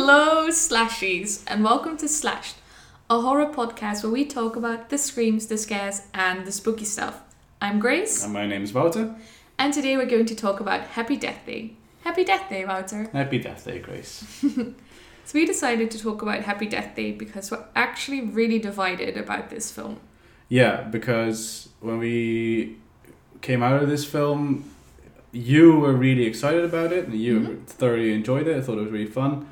Hello, slashies, and welcome to Slashed, a horror podcast where we talk about the screams, the scares, and the spooky stuff. I'm Grace, And my name is Wouter. and today we're going to talk about Happy Death Day. Happy Death Day, Wouter. Happy Death Day, Grace. So we decided to talk about Happy Death Day because we're actually really divided about this film. Yeah, because when we came out of this film, you were really excited about it, and you Mhm. thoroughly enjoyed it. I thought it was really fun,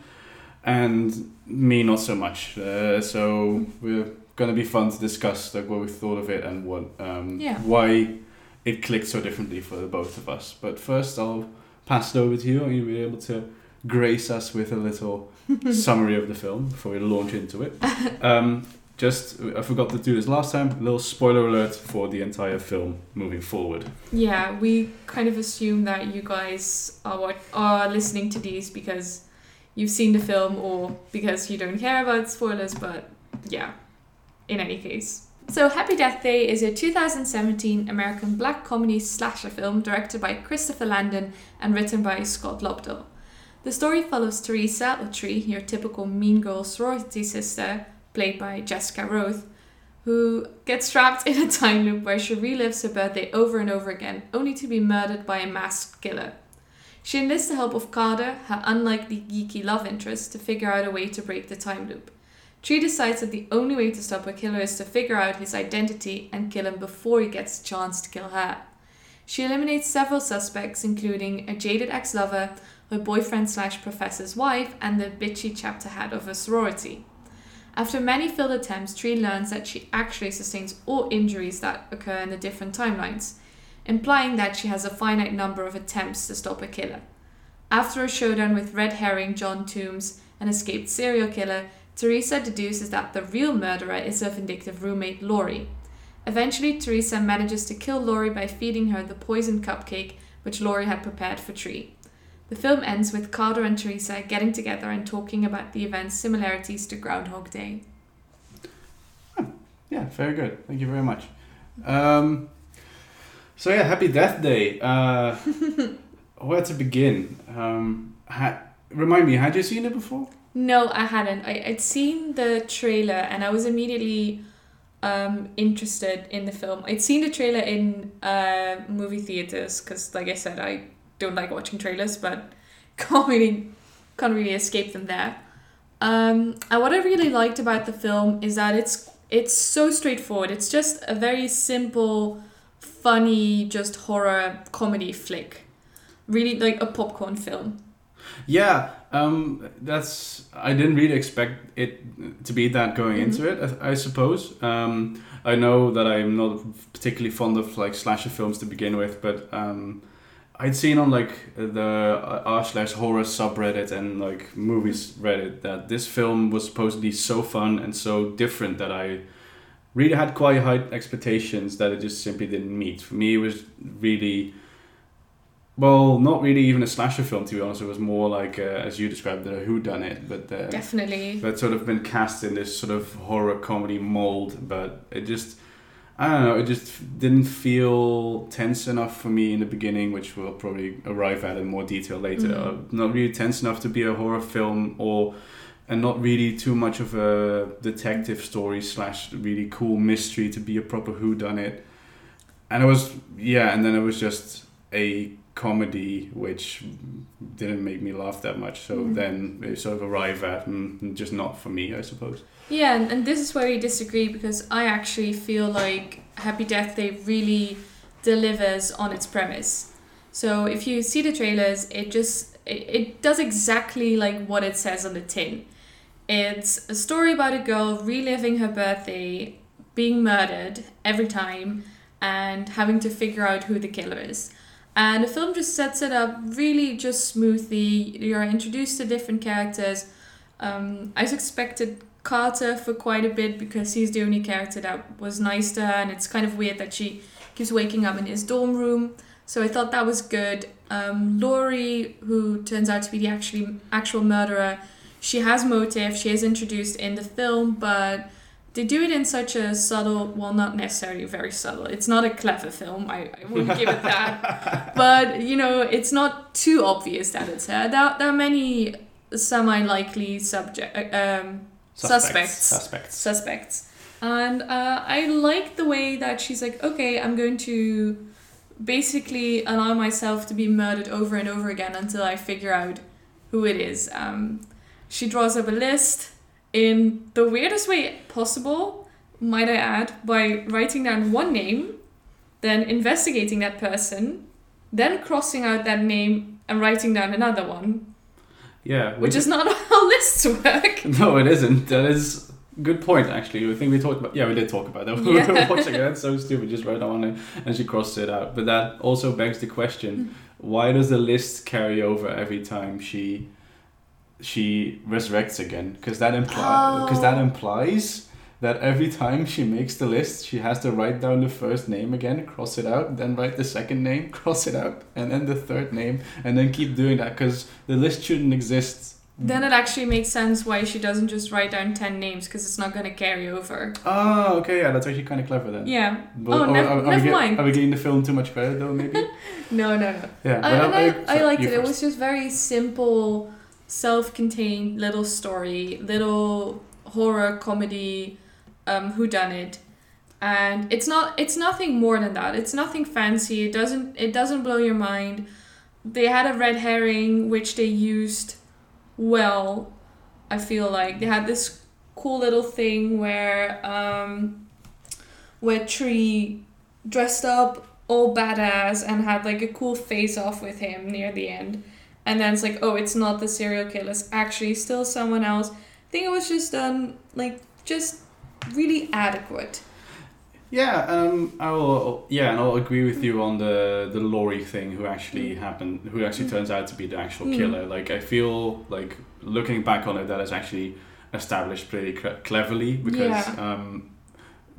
and me not so much. Uh, so we're gonna be fun to discuss like what we thought of it and what um, Yeah. why it clicked so differently for the both of us. But first, I'll pass it over to you, and you'll be able to grace us with a little summary of the film before we launch into it. Um, just, I forgot to do this last time. A little spoiler alert for the entire film moving forward. Yeah, we kind of assume that you guys are what are listening to these because you've seen the film or because you don't care about spoilers, but yeah, in any case. So Happy Death Day is a 2017 American black comedy slasher film directed by Christopher Landon and written by Scott Lobdell. The story follows Teresa, or Tree, your typical mean girl sorority sister, played by Jessica Rothe, who gets trapped in a time loop where she relives her birthday over and over again, only to be murdered by a masked killer. She enlists the help of Carter, her unlikely geeky love interest, to figure out a way to break the time loop. Tree decides that the only way to stop her killer is to figure out his identity and kill him before he gets a chance to kill her. She eliminates several suspects, including a jaded ex lover, her boyfriend slash professor's wife, and the bitchy chapter head of a sorority. After many failed attempts, Tree learns that she actually sustains all injuries that occur in the different timelines, implying that she has a finite number of attempts to stop a killer. After a showdown with red herring John Toombs, an escaped serial killer, Teresa deduces that the real murderer is her vindictive roommate Laurie. Eventually, Teresa manages to kill Laurie by feeding her the poisoned cupcake which Laurie had prepared for Tree. The film ends with Carter and Teresa getting together and talking about the event's similarities to Groundhog Day. Yeah, very good. Thank you very much. Um, so yeah, Happy Death Day. Uh, where to begin? Um, ha- remind me, had you seen it before? No, I hadn't. I, I'd seen the trailer and I was immediately um, interested in the film. I'd seen the trailer in uh, movie theaters because, like I said, I don't like watching trailers, but can't really can't really escape them there. Um, and what I really liked about the film is that it's it's so straightforward. It's just a very simple, funny, just horror comedy flick. Really like a popcorn film. Yeah, um, that's. I didn't really expect it to be that going into it. I, I suppose. Um, I know that I'm not particularly fond of like slasher films to begin with, but um, I'd seen on like the r slash horror subreddit and like movies Reddit that this film was supposedly so fun and so different that I really had quite high expectations that it just simply didn't meet. For me, it was really well, not really even a slasher film to be honest. It was more like, uh, as you described, a who done it, but uh, Definitely. but sort of been cast in this sort of horror comedy mold. But it just, I don't know, it just didn't feel tense enough for me in the beginning, which we'll probably arrive at in more detail later. Mhm. Uh, not really tense enough to be a horror film, or and not really too much of a detective story slash really cool mystery to be a proper who done it. And it was yeah, and then it was just a comedy which didn't make me laugh that much. So Mhm. then it sort of arrive at mm, just not for me, I suppose. Yeah, and, and this is where we disagree because I actually feel like Happy Death Day really delivers on its premise. So if you see the trailers, it just it, it does exactly like what it says on the tin. It's a story about a girl reliving her birthday, being murdered every time, and having to figure out who the killer is. And the film just sets it up really just smoothly. You're introduced to different characters. Um, I expected Carter for quite a bit because he's the only character that was nice to her, and it's kind of weird that she keeps waking up in his dorm room. So I thought that was good. Um, Laurie, who turns out to be the actually actual murderer, she has motive. She is introduced in the film, but they do it in such a subtle, well, not necessarily very subtle. It's not a clever film. I, I wouldn't give it that. But you know, it's not too obvious that it's her. There, there are many semi likely subject uh, um, Suspects. Suspects. suspects. And uh, I like the way that she's like, okay, I'm going to basically allow myself to be murdered over and over again until I figure out who it is. Um, she draws up a list in the weirdest way possible, might I add, by writing down one name, then investigating that person, then crossing out that name and writing down another one, Yeah. which is not how lists work. No, it isn't. That is a good point, actually. I think we talked about. Yeah, we did talk about that. We were watching it. That's so stupid. Just wrote down it and she crossed it out. But that also begs the Hmm. question: Why does the list carry over every time she she resurrects again? Because that implies because that Oh. implies that every time she makes the list, she has to write down the first name again, cross it out, then write the second name, cross it out, and then the third name, and then keep doing that because the list shouldn't exist. Then it actually makes sense why she doesn't just write down 10 names because it's not going to carry over. Oh, okay, yeah, that's actually kind of clever then. Yeah. But Oh, nev- are, are never get- mind. Are we giving the film too much credit though? Maybe. No, no, no. Yeah. I, I, I sorry, liked you it. It was just very simple, self contained little story, little horror comedy, um, whodunit. And it's not it's nothing more than that. It's nothing fancy. It doesn't it doesn't blow your mind. They had a red herring which they used well, I feel like. They had this cool little thing where um where Tree dressed up all badass and had like a cool face off with him near the end. And then it's like, oh, it's not the serial killer, it's actually still someone else. I think it was just done like just really adequate. Yeah, um, I'll yeah, and I'll agree with you on the the Laurie thing. Who actually happened? Who actually Mm. turns out to be the actual Mm. killer? Like I feel like looking back on it, that is actually established pretty cre- cleverly because Yeah. um,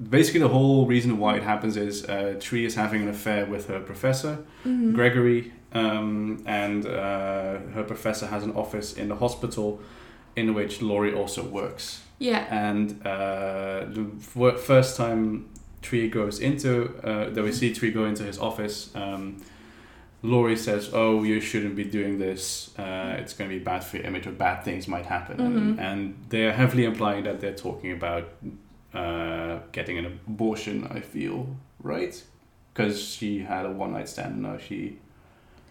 basically the whole reason why it happens is uh, Tree is having an affair with her professor Mhm. Gregory, um, and uh, her professor has an office in the hospital, in which Laurie also works Yeah. and uh, the first time Tree goes into uh, that we see Tree go into his office, um, Laurie says, "Oh, you shouldn't be doing this. Uh, it's going to be bad for your image, or bad things might happen." And, Mhm. and they're heavily implying that they're talking about uh, getting an abortion. I feel right because she had a one night stand. and Now she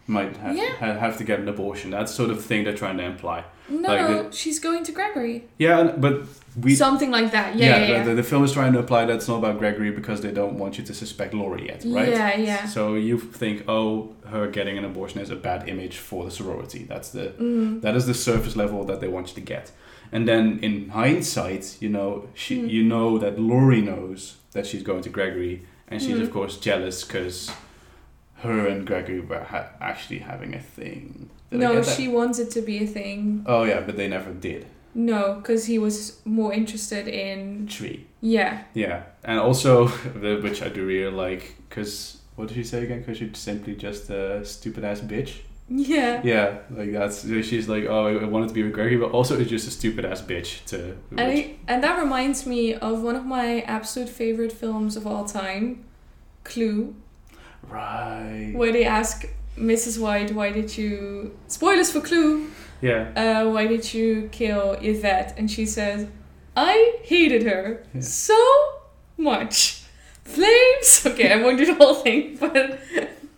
might have, Yeah. ha- have to get an abortion. That's sort of thing they're trying to imply. No, Like no, she's going to Gregory. Yeah, but we Something like that. Yeah, yeah, yeah. The, the film is trying to imply that it's not about Gregory because they don't want you to suspect Laurie yet, right? Yeah, yeah. So you think, oh, her getting an abortion is a bad image for the sorority. That's the Mm. that is the surface level that they want you to get. And then in hindsight, you know, she Mm. you know that Laurie knows that she's going to Gregory, and she's Mm. of course jealous because her and Gregory were ha- actually having a thing. Did no, she wants it to be a thing. Oh yeah, but they never did. No, because he was more interested in. Tree. Yeah. Yeah, and also the, which I do really like because what did she say again? Because she's simply just a stupid ass bitch. Yeah. Yeah, like that's she's like oh I wanted to be with Gregory, but also it's just a stupid ass bitch to. And, I, and that reminds me of one of my absolute favorite films of all time, Clue, right. where they ask Mrs. White, why did you. Spoilers for Clue! Yeah. Uh, why did you kill Yvette? And she says, I hated her Yeah. so much. Flames! Okay, I won't do the whole thing, but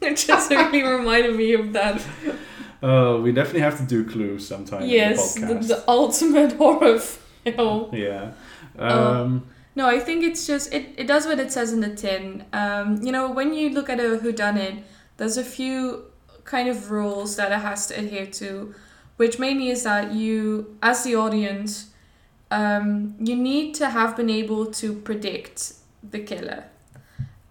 it just really reminded me of that. Uh, we definitely have to do Clue sometime. yes, the, the, podcast. the ultimate horror film. yeah. Uh, Um, No, I think it's just it, it does what it says in the tin. Um, you know, when you look at a whodunit, there's a few kind of rules that it has to adhere to, which mainly is that you, as the audience, um, you need to have been able to predict the killer.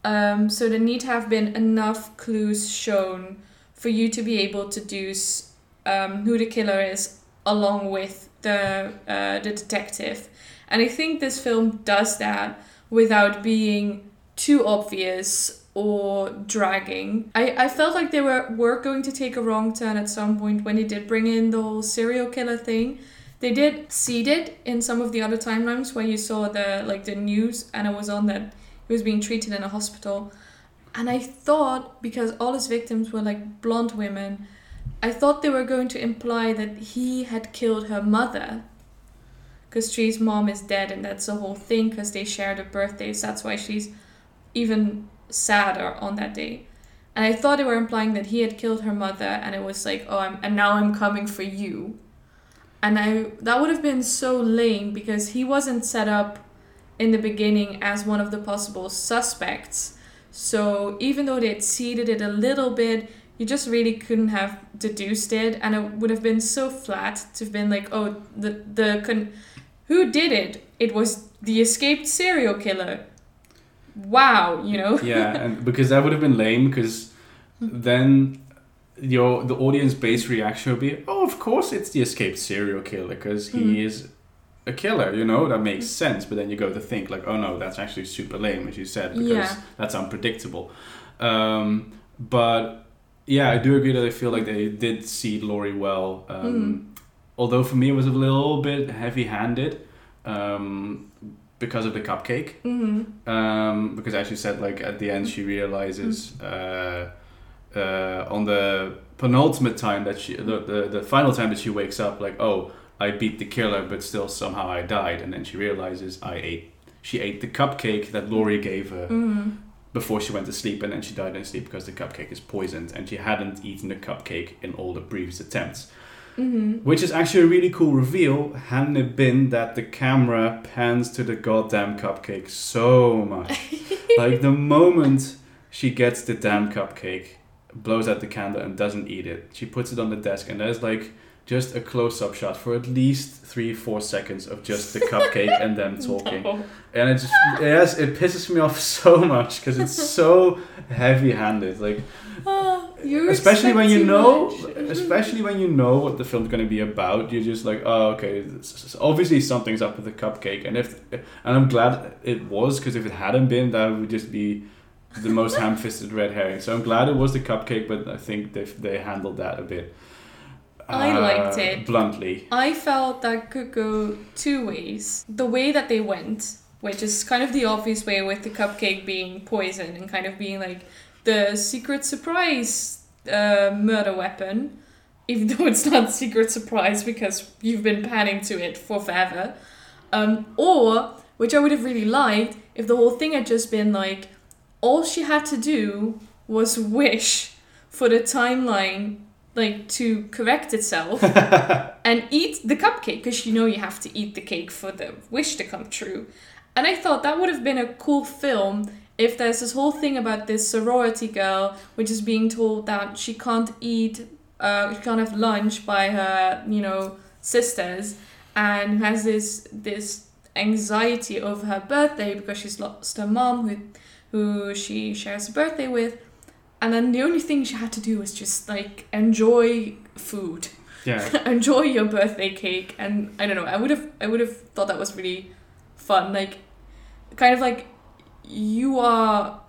Um, so there need to have been enough clues shown for you to be able to deduce um, who the killer is along with the uh, the detective. And I think this film does that without being too obvious or dragging. I, I felt like they were, were going to take a wrong turn at some point when they did bring in the whole serial killer thing. They did seed it in some of the other timelines where you saw the like the news and it was on that he was being treated in a hospital. And I thought because all his victims were like blonde women I thought they were going to imply that he had killed her mother. Because Tree's mom is dead, and that's the whole thing, because they shared a birthday, so that's why she's even sadder on that day. And I thought they were implying that he had killed her mother, and it was like, oh, I'm, and now I'm coming for you. And I that would have been so lame because he wasn't set up in the beginning as one of the possible suspects. So even though they'd seeded it a little bit, you just really couldn't have deduced it, and it would have been so flat to have been like, oh, the the con- who did it? It was the escaped serial killer. Wow, you know. yeah, and because that would have been lame because then your the audience based reaction would be, oh, of course it's the escaped serial killer because he Mm. is a killer. You know that makes sense. But then you go to think like, oh no, that's actually super lame, as you said, because Yeah. that's unpredictable. Um, but yeah, I do agree that I feel like they did see Laurie well. Um, Although for me it was a little bit heavy handed. Um, because of the cupcake. Hmm um, because as you said like at the end she realizes uh, uh, on the penultimate time that she the, the, the final time that she wakes up like oh i beat the killer but still somehow i died. And then she realizes i ate she ate the cupcake that Laurie gave her hmm before she went to sleep. And then she died in sleep because the cupcake is poisoned. And she hadn't eaten the cupcake in all the previous attempts hmm which is actually a really cool reveal hadn't it been that the camera pans to the goddamn cupcake so much? Like the moment she gets the damn cupcake blows out the candle and doesn't eat it she puts it on the desk and there's like just a close-up shot for at least three four seconds of just the cupcake and them talking No. and it just yes it pisses me off so much because it's so heavy-handed like you especially when you know much. especially when you know what the film's going to be about you're just like oh okay obviously something's up with the cupcake and if and i'm glad it was because if it hadn't been that would just be the most ham-fisted red herring so i'm glad it was the cupcake but i think they they handled that a bit I uh, liked it. bluntly I felt that could go two ways. The way that they went, which is kind of the obvious way with the cupcake being poison and kind of being like the secret surprise uh, murder weapon, even though it's not secret surprise because you've been panning to it for forever. Um, or, which I would have really liked, if the whole thing had just been like, all she had to do was wish for the timeline like to correct itself and eat the cupcake because you know you have to eat the cake for the wish to come true. And I thought that would have been a cool film if there's this whole thing about this sorority girl which is being told that she can't eat, uh, she can't have lunch by her, you know, sisters, and has this this anxiety over her birthday because she's lost her mom who who she shares a birthday with. And then the only thing she had to do was just like enjoy food. Yeah. Enjoy your birthday cake. And i don't know i would have i would have thought that was really fun. Like kind of like you are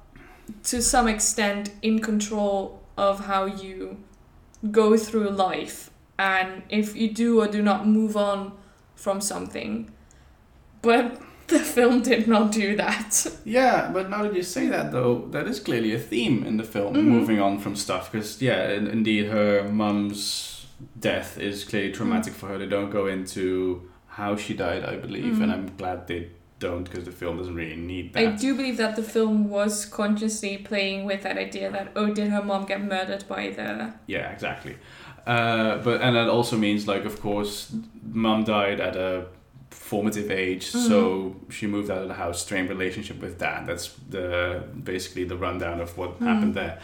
to some extent in control of how you go through life. And if you do or do not move on from something but the film did not do that Yeah, but now that you say that, though, that is clearly a theme in the film, Mhm. moving on from stuff. Because, yeah, in- indeed, her mum's death is clearly traumatic for her. They don't go into how she died, I believe, Mhm. and I'm glad they don't because the film doesn't really need that. i do believe that the film was consciously playing with that idea that oh did her mom get murdered by the Yeah, exactly. Uh, but and that also means like, of course, mum died at a formative age, so she moved out of the house, strained relationship with dad. That's the basically the rundown of what Mhm. happened there.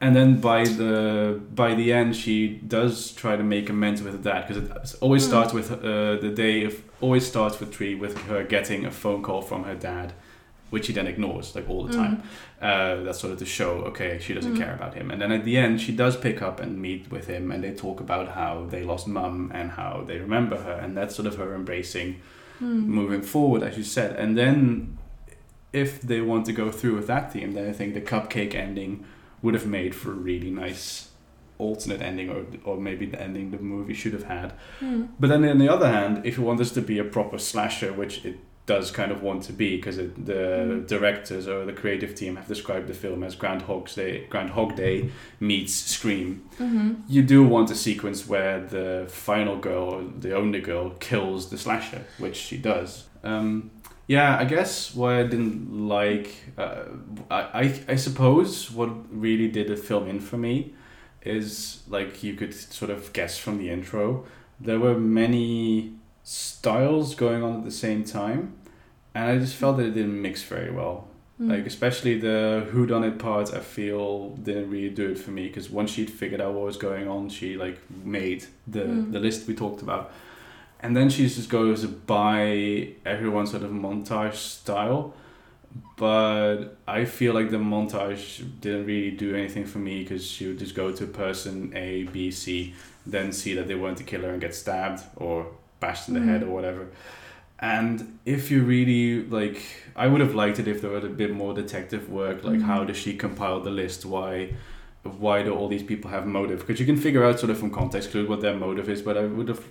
And then by the by the end, she does try to make amends with her dad because it always Mm. starts with uh, the day of always starts with Tree with her getting a phone call from her dad, which he then ignores like all the time. Uh, that's sort of to show okay she doesn't Mm. care about him. And then at the end, she does pick up and meet with him, and they talk about how they lost mum and how they remember her, and that's sort of her embracing Hmm. moving forward, as you said. And then, if they want to go through with that theme, then I think the cupcake ending would have made for a really nice alternate ending, or or maybe the ending the movie should have had. Hmm. But then on the other hand, if you want this to be a proper slasher, which it does kind of want to be because the directors or the creative team have described the film as Groundhog Day, Groundhog Day meets Scream. Mm-hmm. You do want a sequence where the final girl the only girl kills the slasher, which she does. Um, yeah, I guess what I didn't like, uh, I, I I suppose what really did the film in for me is like you could sort of guess from the intro. There were many styles going on at the same time, and I just felt that it didn't mix very well. Mm. Like especially the who done it part, I feel didn't really do it for me because once she'd figured out what was going on, she like made the Mm. the list we talked about, and then she just goes by everyone sort of montage style. But I feel like the montage didn't really do anything for me because she would just go to person A, B, C, then see that they weren't the killer and get stabbed or bashed in the head Mhm. or whatever. And if you really like, I would have liked it if there were a bit more detective work. Like, Mhm. how does she compile the list? Why, why do all these people have motive? Because you can figure out sort of from context clues what their motive is. But I would have,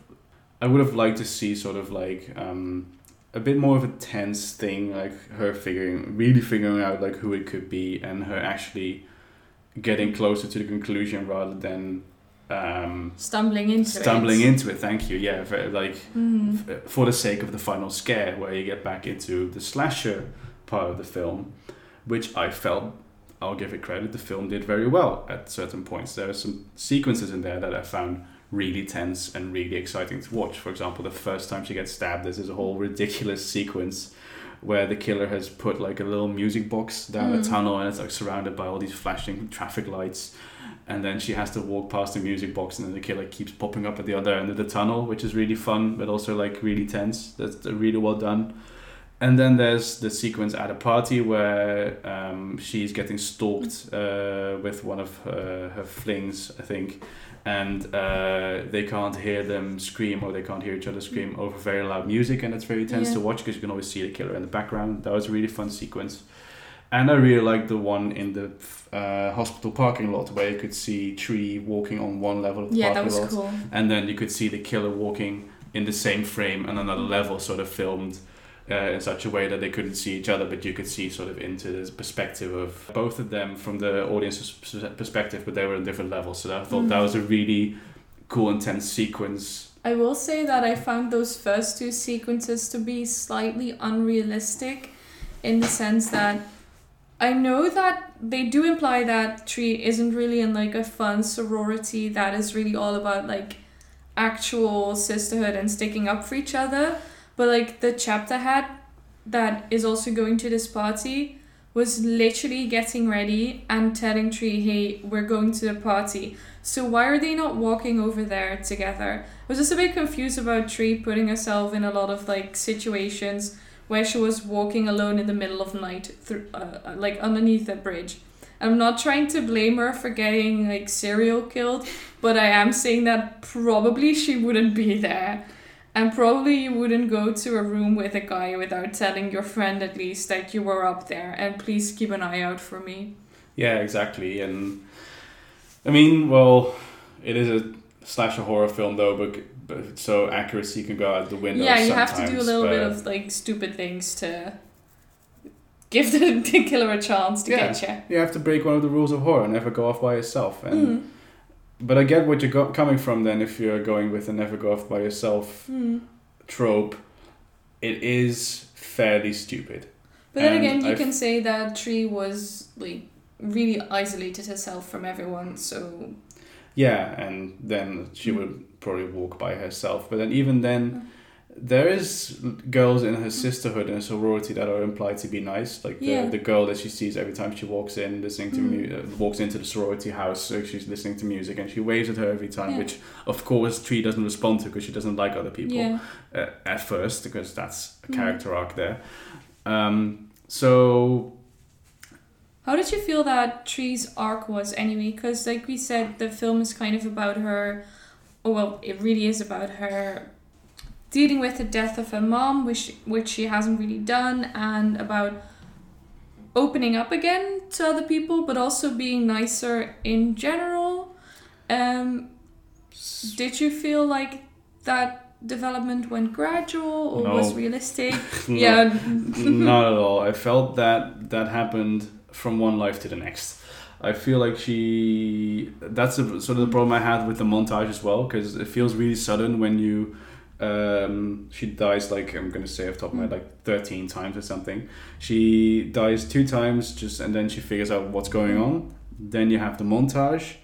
I would have liked to see sort of like um, a bit more of a tense thing, like her figuring, really figuring out like who it could be, and her actually getting closer to the conclusion rather than um, Stumbling into it. stumbling it. into it. Thank you. Yeah, very, like Mm. f- for the sake of the final scare, where you get back into the slasher part of the film, which I felt, I'll give it credit, the film did very well at certain points. There are some sequences in there that I found really tense and really exciting to watch. For example, the first time she gets stabbed, there's this whole ridiculous sequence where the killer has put like a little music box down a Mm. tunnel and it's like surrounded by all these flashing traffic lights and then she has to walk past the music box and then the killer keeps popping up at the other end of the tunnel which is really fun but also like really tense. That's really well done. And then there's the sequence at a party where um, she's getting stalked uh, with one of her, her flings i think. And uh, they can't hear them scream or they can't hear each other scream over very loud music and it's very tense Yeah. to watch because you can always see the killer in the background. That was a really fun sequence and I really liked the one in the uh, hospital parking lot where you could see Tree walking on one level of the Yeah, that parking lot, cool. and then you could see the killer walking in the same frame and another level, sort of filmed uh, in such a way that they couldn't see each other, but you could see sort of into the perspective of both of them from the audience's perspective, but they were on different levels. So I thought that Mhm. was a really cool, intense sequence. I will say that I found those first two sequences to be slightly unrealistic in the sense that I know that they do imply that Tree isn't really in like a fun sorority that is really all about like actual sisterhood and sticking up for each other. But like the chapter head that is also going to this party was literally getting ready and telling Tree, hey, we're going to the party. So why are they not walking over there together? I was just a bit confused about Tree putting herself in a lot of like situations where she was walking alone in the middle of night through uh, uh, like underneath a bridge. I'm not trying to blame her for getting like serial killed, but I am saying that probably she wouldn't be there. And probably you wouldn't go to a room with a guy without telling your friend at least that you were up there and please keep an eye out for me. Yeah, exactly. And I mean, well, it is a slasher horror film though, but, but so accuracy can go out the window. yeah, you have to do a sometimes, little bit of like stupid things to give the, the killer a chance to Yeah. get you. You have to break one of the rules of horror, never go off by yourself. And Mm. but I get what you're go- coming from. Then, if you're going with a never go off by yourself Mm. trope, it is fairly stupid. But then And again, you I've- can say that Tree was like really isolated herself from everyone, so Yeah, and then she Mm. would probably walk by herself. But then even then, there is girls in her sisterhood and sorority that are implied to be nice. Like the, Yeah. the girl that she sees every time she walks in, listening to Mm. mu- uh, walks into the sorority house. So she's listening to music and she waves at her every time, Yeah. which of course Tree doesn't respond to because she doesn't like other people yeah. uh, at first because that's a Mm. character arc there. Um, so How did you feel that Tree's arc was anyway? Because, like we said, the film is kind of about her. Oh, well, it really is about her dealing with the death of her mom, which which she hasn't really done, and about opening up again to other people, but also being nicer in general. Um, did you feel like that development went gradual or No. was realistic? No, Yeah. not at all. I felt that that happened from one life to the next. I feel like she. That's a, sort of the problem I had with the montage as well, because it feels really sudden when you. Um, she dies like I'm gonna say off top of my head, like 13 times or something. She dies two times, just and then she figures out what's going on. Then you have the montage,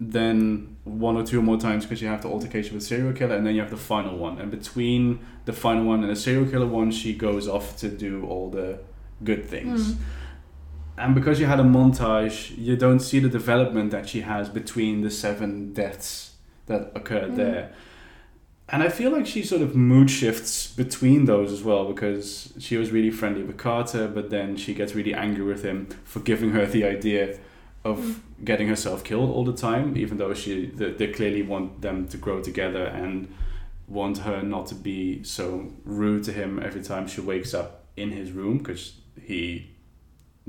then one or two more times because you have the altercation with serial killer, and then you have the final one. And between the final one and the serial killer one, she goes off to do all the good things. Mm. And because you had a montage, you don't see the development that she has between the seven deaths that occurred Mm. there. And I feel like she sort of mood shifts between those as well because she was really friendly with Carter, but then she gets really angry with him for giving her the idea of Mm. getting herself killed all the time, even though she they, they clearly want them to grow together and want her not to be so rude to him every time she wakes up in his room because he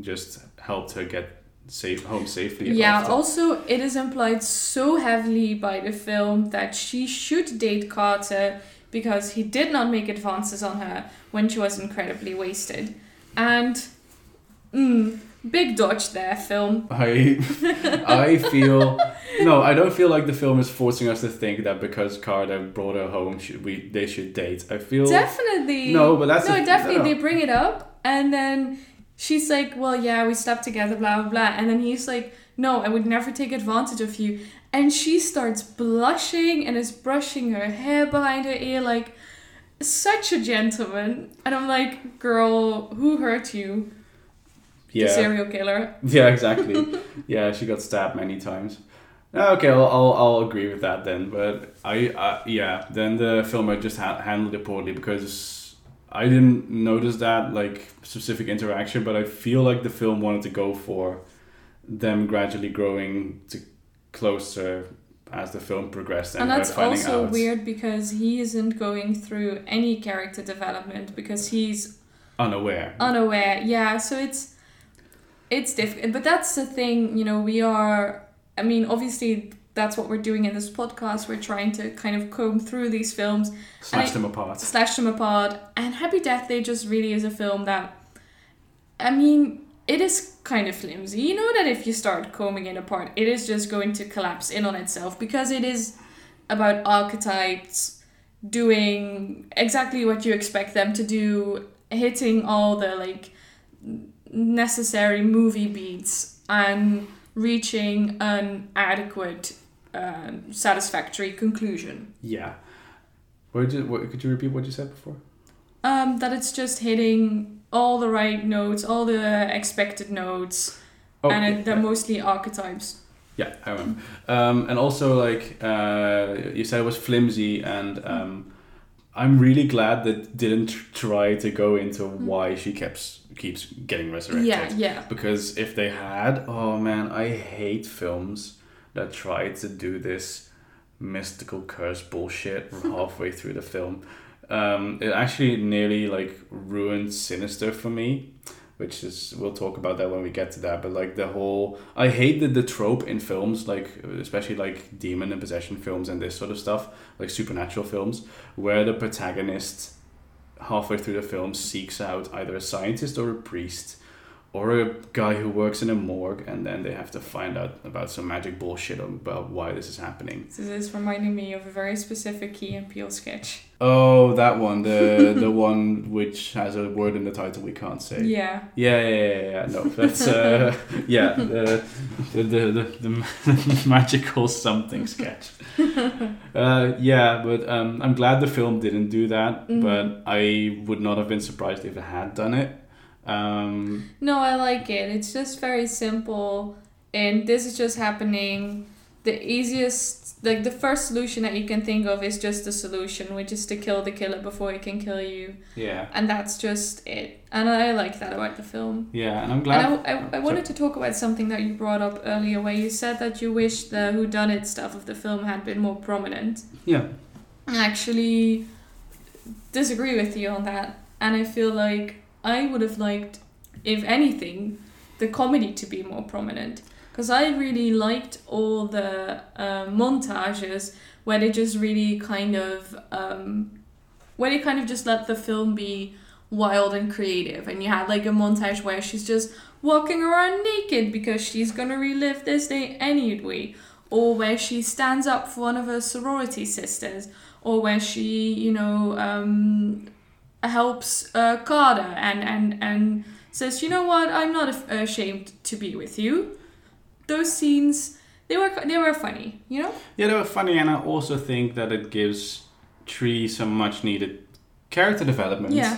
just helped her get safe home safely. Yeah, after. also, it is implied so heavily by the film that she should date Carter because he did not make advances on her when she was incredibly wasted. And, mm, big dodge there, film. I I feel no, I don't feel like the film is forcing us to think that because Carter brought her home, should we they should date. I feel Definitely. No, but that's no, the- definitely. no. They bring it up, and then she's like, "Well, yeah, we slept together, blah blah blah," and then he's like, "No, I would never take advantage of you," and she starts blushing and is brushing her hair behind her ear, like such a gentleman. And I'm like, "Girl, who hurt you? The yeah serial killer." yeah exactly yeah she got stabbed many times. Ah, Okay, I'll, I'll, I'll agree with that then. But I, I yeah, then the filmer just ha- handled it poorly because I didn't notice that like specific interaction, but I feel like the film wanted to go for them gradually growing to closer as the film progressed and, And that's also out weird because he isn't going through any character development because he's unaware. unaware yeah so it's it's difficult but that's the thing you know we are i mean obviously that's what we're doing in this podcast. We're trying to kind of comb through these films. Slash I- them apart. slash them apart. And happy death day just really is a film that i mean it is kind of flimsy. You know that if you start combing it apart it is just going to collapse in on itself because it is about archetypes doing exactly what you expect them to do hitting all the like necessary movie beats and reaching an adequate um, satisfactory conclusion Yeah. What did you, what, could you repeat what you said before? um, that it's just hitting all the right notes, all the expected notes, Oh, and yeah, it, they're mostly archetypes. Yeah, I remember. Um, and also, like uh, you said, it was flimsy, and um, I'm really glad that didn't try to go into why she keeps keeps getting resurrected. Yeah, yeah. Because if they had, oh man, I hate films that tried to do this mystical curse bullshit halfway through the film. Um, it actually nearly like ruined Sinister for me, which is we'll talk about that when we get to that. But like the whole, I hated the trope in films, like especially like demon and possession films and this sort of stuff, like supernatural films, where the protagonist halfway through the film seeks out either a scientist or a priest or a guy who works in a morgue and then they have to find out about some magic bullshit about why this is happening. So This is reminding me of a very specific Key and Peele sketch. Oh, that one, the the one which has a word in the title we can't say. Yeah. Yeah, yeah, yeah, yeah. No, that's uh, yeah, the the the, the, the magical something sketch. Uh, yeah, but um, I'm glad the film didn't do that. Mhm. But I would not have been surprised if it had done it. Um, No, I like it. It's just very simple, and this is just happening. The easiest, like the first solution that you can think of is just the solution, which is to kill the killer before it can kill you, yeah, and that's just it. And I like that about the film. yeah, and I'm glad. And I, I, I wanted to talk about something that you brought up earlier, where you said that you wish the whodunit stuff of the film had been more prominent. yeah, I actually disagree with you on that, and I feel like I would have liked, if anything, the comedy to be more prominent. Because I really liked all the uh, montages where they just really kind of um, where they kind of just let the film be wild and creative. And you had like a montage where she's just walking around naked because she's gonna relive this day anyway or where she stands up for one of her sorority sisters. Or where she you know um, helps uh, Carter and and and says you know what I'm not af- ashamed to be with you those scenes they were they were funny you know Yeah, they were funny, and I also think that it gives Tree some much needed character development. yeah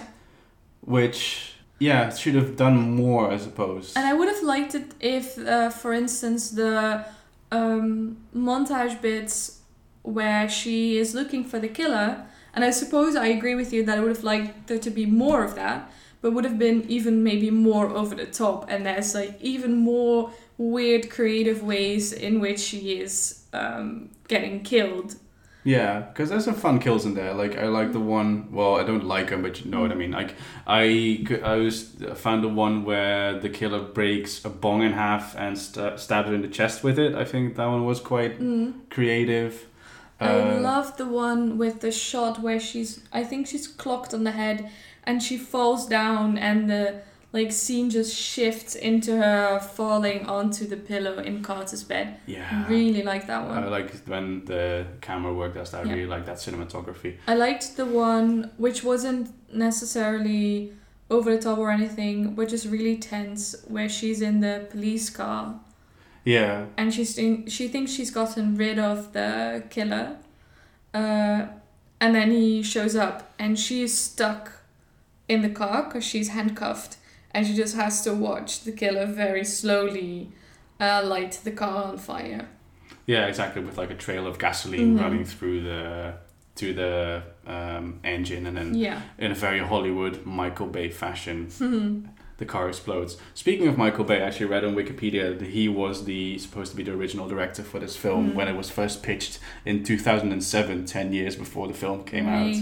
Which, yeah, should have done more, I suppose. And I would have liked it if, uh, for instance, the um, montage bits where she is looking for the killer, and I suppose I agree with you that I would have liked there to be more of that, but would have been even maybe more over the top, and there's like even more weird creative ways in which she is um, getting killed. Yeah, because there's some fun kills in there. Like I like the one. Well, I don't like them, but you know what I mean. Like I, I was I found the one where the killer breaks a bong in half and st- stabs her in the chest with it. I think that one was quite Mm. creative. I Uh, love the one with the shot where she's I think she's clocked on the head and she falls down and the like scene just shifts into her falling onto the pillow in Carter's bed. Yeah. Really like that one. I like when the camera work does that. I Yeah. really like that cinematography. I liked the one which wasn't necessarily over the top or anything, but just really tense where she's in the police car Yeah. and she's think, she thinks she's gotten rid of the killer uh, and then he shows up and she is stuck in the car because she's handcuffed and she just has to watch the killer very slowly uh, light the car on fire Yeah, exactly. With like a trail of gasoline Mhm. running through the to the um, engine, and then yeah in a very Hollywood Michael Bay fashion, the car explodes. Speaking of Michael Bay, I actually read on Wikipedia that he was the supposed to be the original director for this film Mm. when it was first pitched in 2007, 10 years before the film came out.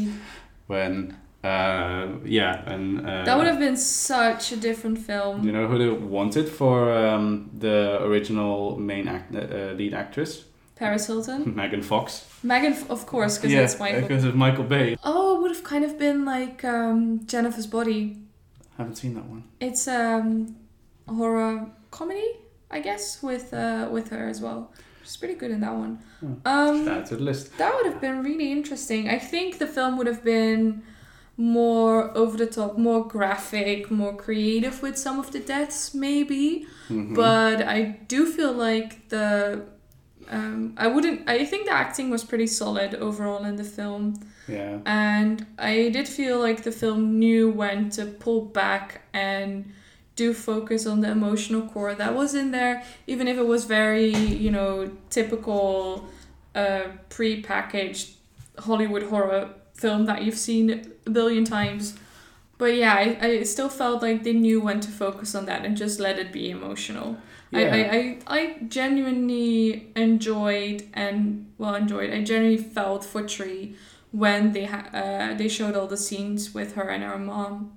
When uh, yeah, and uh, that would have been such a different film you know who they wanted for um, the original main act, uh, lead actress? paris hilton Megan Fox. megan of course because yeah, it's michael because of Michael Bay. oh it would have kind of been like um, jennifer's body I haven't seen that one. It's um, a horror comedy, I guess, with uh, with her as well. She's pretty good in that one. Hmm. Um, Add to the list. that would have been really interesting. I think the film would have been more over the top, more graphic, more creative with some of the deaths, maybe. Mhm. But I do feel like the um, I wouldn't. I think the acting was pretty solid overall in the film. yeah, And I did feel like the film knew when to pull back and do focus on the emotional core that was in there, even if it was very, you know, typical uh, pre-packaged Hollywood horror film that you've seen a billion times. But yeah, I, I still felt like they knew when to focus on that and just let it be emotional. I, Yeah. I, I, I genuinely enjoyed and well enjoyed. I genuinely felt for Tree when they ha- uh, they showed all the scenes with her and her mom.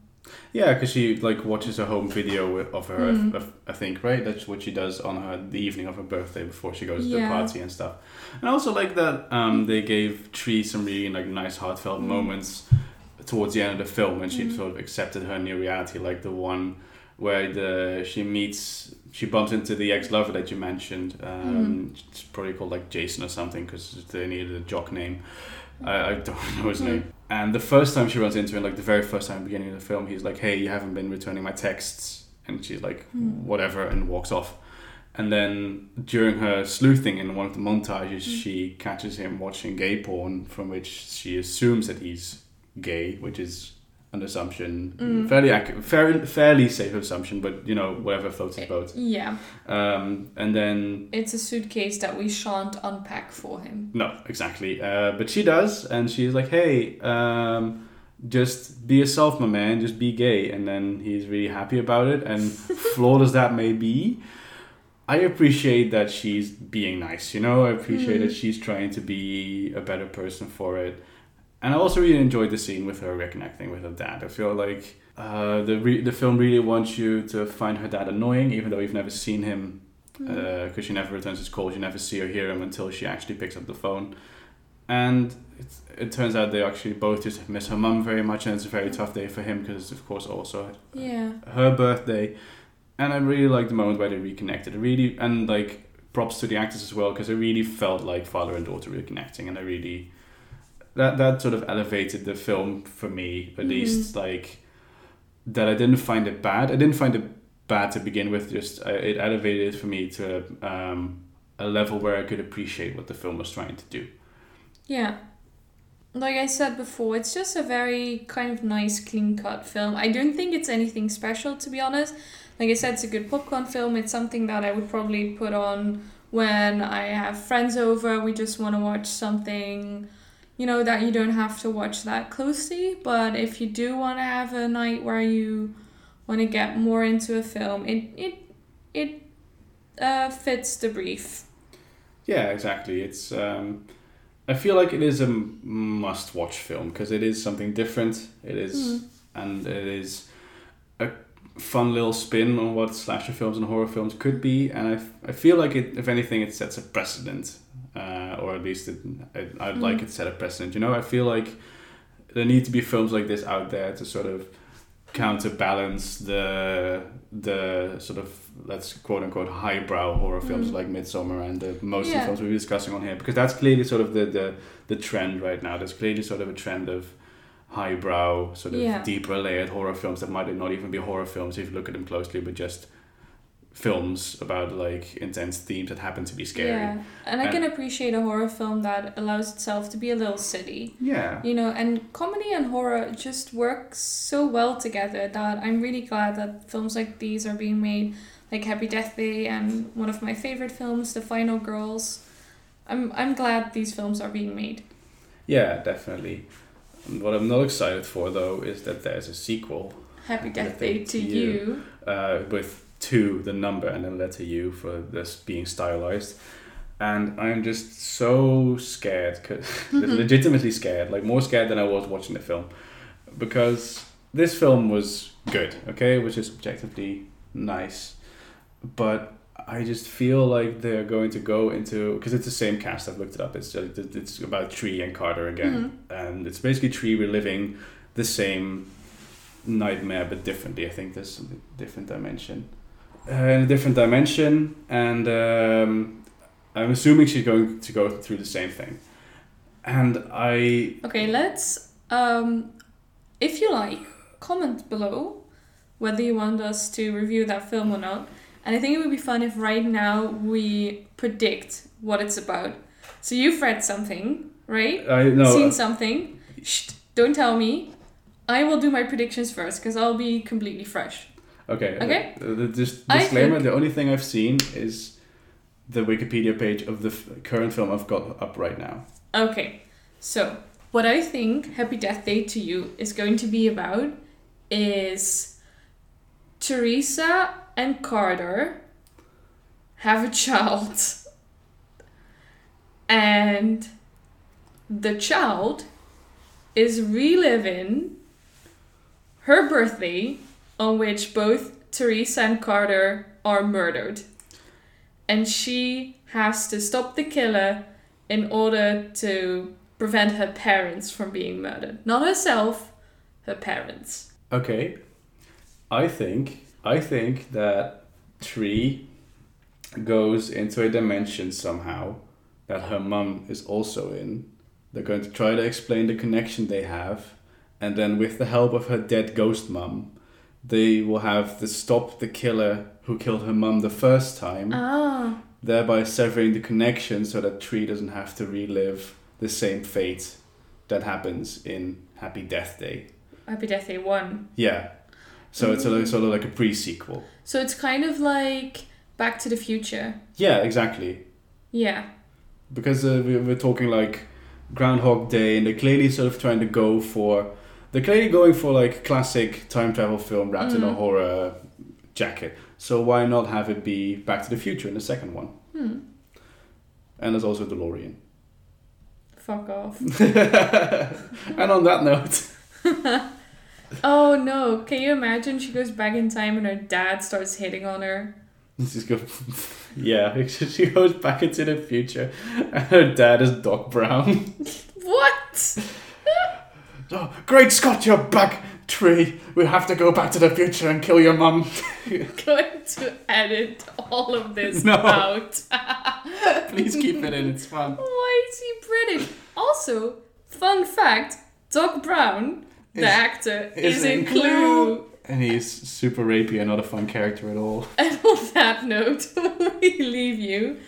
yeah, because she like watches a home video of her. Of- I think right. That's what she does on her the evening of her birthday before she goes to the party and stuff. And I also like that um, they gave Tree some really like nice heartfelt Mm. moments towards the end of the film when she Mm. sort of accepted her new reality, like the one where the she meets she bumps into the ex lover that you mentioned. Um, It's probably called like Jason or something because they needed a jock name. I, I don't know his Mm. name. And the first time she runs into him, like the very first time at the beginning of the film, he's like, "Hey, you haven't been returning my texts," and she's like, Mm. "Whatever," and walks off. And then during her sleuthing in one of the montages, Mm. she catches him watching gay porn, from which she assumes that he's gay, which is an assumption, Mm. fairly ac- fair, fairly safe assumption, but you know whatever floats his boat. Yeah, Um, and then it's a suitcase that we shan't unpack for him. no, exactly. Uh, but she does, and she's like, "Hey, um, just be yourself, my man. Just be gay." And then he's really happy about it. And flawed as that may be, I appreciate that she's being nice. You know, I appreciate Mm. that she's trying to be a better person for it. And I also really enjoyed the scene with her reconnecting with her dad. I feel like uh, the re- the film really wants you to find her dad annoying, even though you've never seen him Mm. because she never returns his calls. You never see or hear him until she actually picks up the phone. and it, it turns out they actually both just miss her mum very much, and it's a very tough day for him because of course also Yeah. her birthday. And I really liked the moment where they reconnected. Really and like props to the actors as well because I really felt like father and daughter reconnecting, and I really that that sort of elevated the film for me at Mhm. least like that I didn't find it bad. I didn't find it bad to begin with. Just uh, it elevated it for me to um, a level where I could appreciate what the film was trying to do. Yeah. Like I said before, it's just a very kind of nice, clean cut film. I don't think it's anything special, to be honest. Like I said, it's a good popcorn film. It's something that I would probably put on when I have friends over. We just want to watch something, you know, that you don't have to watch that closely. But if you do want to have a night where you want to get more into a film, it it it uh, fits the brief. Yeah, exactly. It's um, I feel like it is a must-watch film because it is something different. It is, Mm. and it is a fun little spin on what slasher films and horror films could be. And I, f- I feel like it, if anything, it sets a precedent, uh, or at least it, I, I'd like Mm. it set a precedent. You know, I feel like there need to be films like this out there to sort of counterbalance the the sort of let's quote unquote highbrow horror films Mm. like Midsommar and the most of the Yeah. films we'll be discussing on here because that's clearly sort of the, the the trend right now. There's clearly sort of a trend of highbrow, sort of Yeah. deeper layered horror films that might not even be horror films if you look at them closely, but just films about like intense themes that happen to be scary. Yeah, and I And- can appreciate a horror film that allows itself to be a little silly. Yeah. You know, and comedy and horror just work so well together that I'm really glad that films like these are being made, like Happy Death Day and one of my favorite films, The Final Girls. I'm I'm glad these films are being made. Yeah, definitely. What I'm not excited for though is that there's a sequel Happy Death Day to to you. uh, with two, the number and then letter U for this being stylized. And I'm just so scared, 'cause- mm-hmm. legitimately scared, like more scared than I was watching the film. Because this film was good, okay, which is objectively nice. But I just feel like they're going to go into because it's the same cast. I've looked it up. It's just, it's about Tree and Carter again, mm-hmm. and it's basically Tree reliving the same nightmare but differently. I think there's a different dimension, uh, in a different dimension, and um, I'm assuming she's going to go through the same thing. And I Okay, let's um if you like, comment below whether you want us to review that film or not. And I think it would be fun if right now we predict what it's about. So you've read something, right? I know Seen something. Shh, don't tell me. I will do my predictions first because I'll be completely fresh. Okay. Okay. Uh, the dis- disclaimer: think- the only thing I've seen is the Wikipedia page of the f- current film I've got up right now. Okay, so what I think Happy Death Day to You is going to be about is Teresa and Carter have a child, and the child is reliving her birthday on which both Teresa and Carter are murdered. And she has to stop the killer in order to prevent her parents from being murdered. Not herself, her parents. Okay, I think I think that Tree goes into a dimension somehow that her mum is also in. They're going to try to explain the connection they have, and then with the help of her dead ghost mum, they will have to stop the killer who killed her mum the first time, Ah. thereby severing the connection so that Tree doesn't have to relive the same fate that happens in Happy Death Day. Happy Death Day 1. Yeah. So it's a, sort of like a pre sequel. So it's kind of like Back to the Future. Yeah, exactly. Yeah. Because uh, we, we're talking like Groundhog Day, and they're clearly sort of trying to go for. They're clearly going for like classic time travel film wrapped in a Mm. horror jacket. So why not have it be Back to the Future in the second one? Hmm. And there's also DeLorean. Fuck off. and on that note, oh no. Can you imagine she goes back in time and her dad starts hitting on her? this is good. yeah, she goes back into the future, and her dad is Doc Brown. Oh, great Scott, you're back! Tree, we have to go back to the future and kill your mum. going to edit all of this No. out. Please keep it in, it's fun. Why is he British? Also, fun fact: Doc Brown, the Is- actor, is in in Clue. And he's super rapey and not a fun character at all. And on that note, we leave you.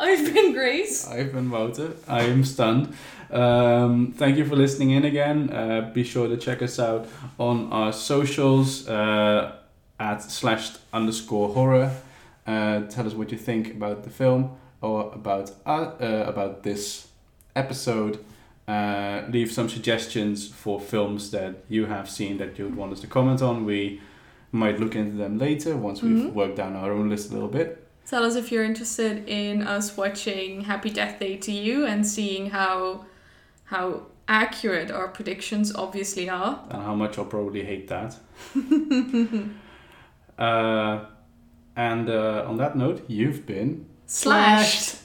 I've been Grace. I've been Wouter. I am stunned. Um, thank you for listening in again. Uh, be sure to check us out on our socials uh, at slash underscore horror. Uh, tell us what you think about the film or about uh, uh, about this episode. Uh, leave some suggestions for films that you have seen that you would want us to comment on. We might look into them later once we've Mhm. worked down our own list a little bit. Tell us if you're interested in us watching Happy Death Day to you and seeing how how accurate our predictions obviously are. and how much I'll probably hate that. uh, and uh, on that note, you've been Slashed.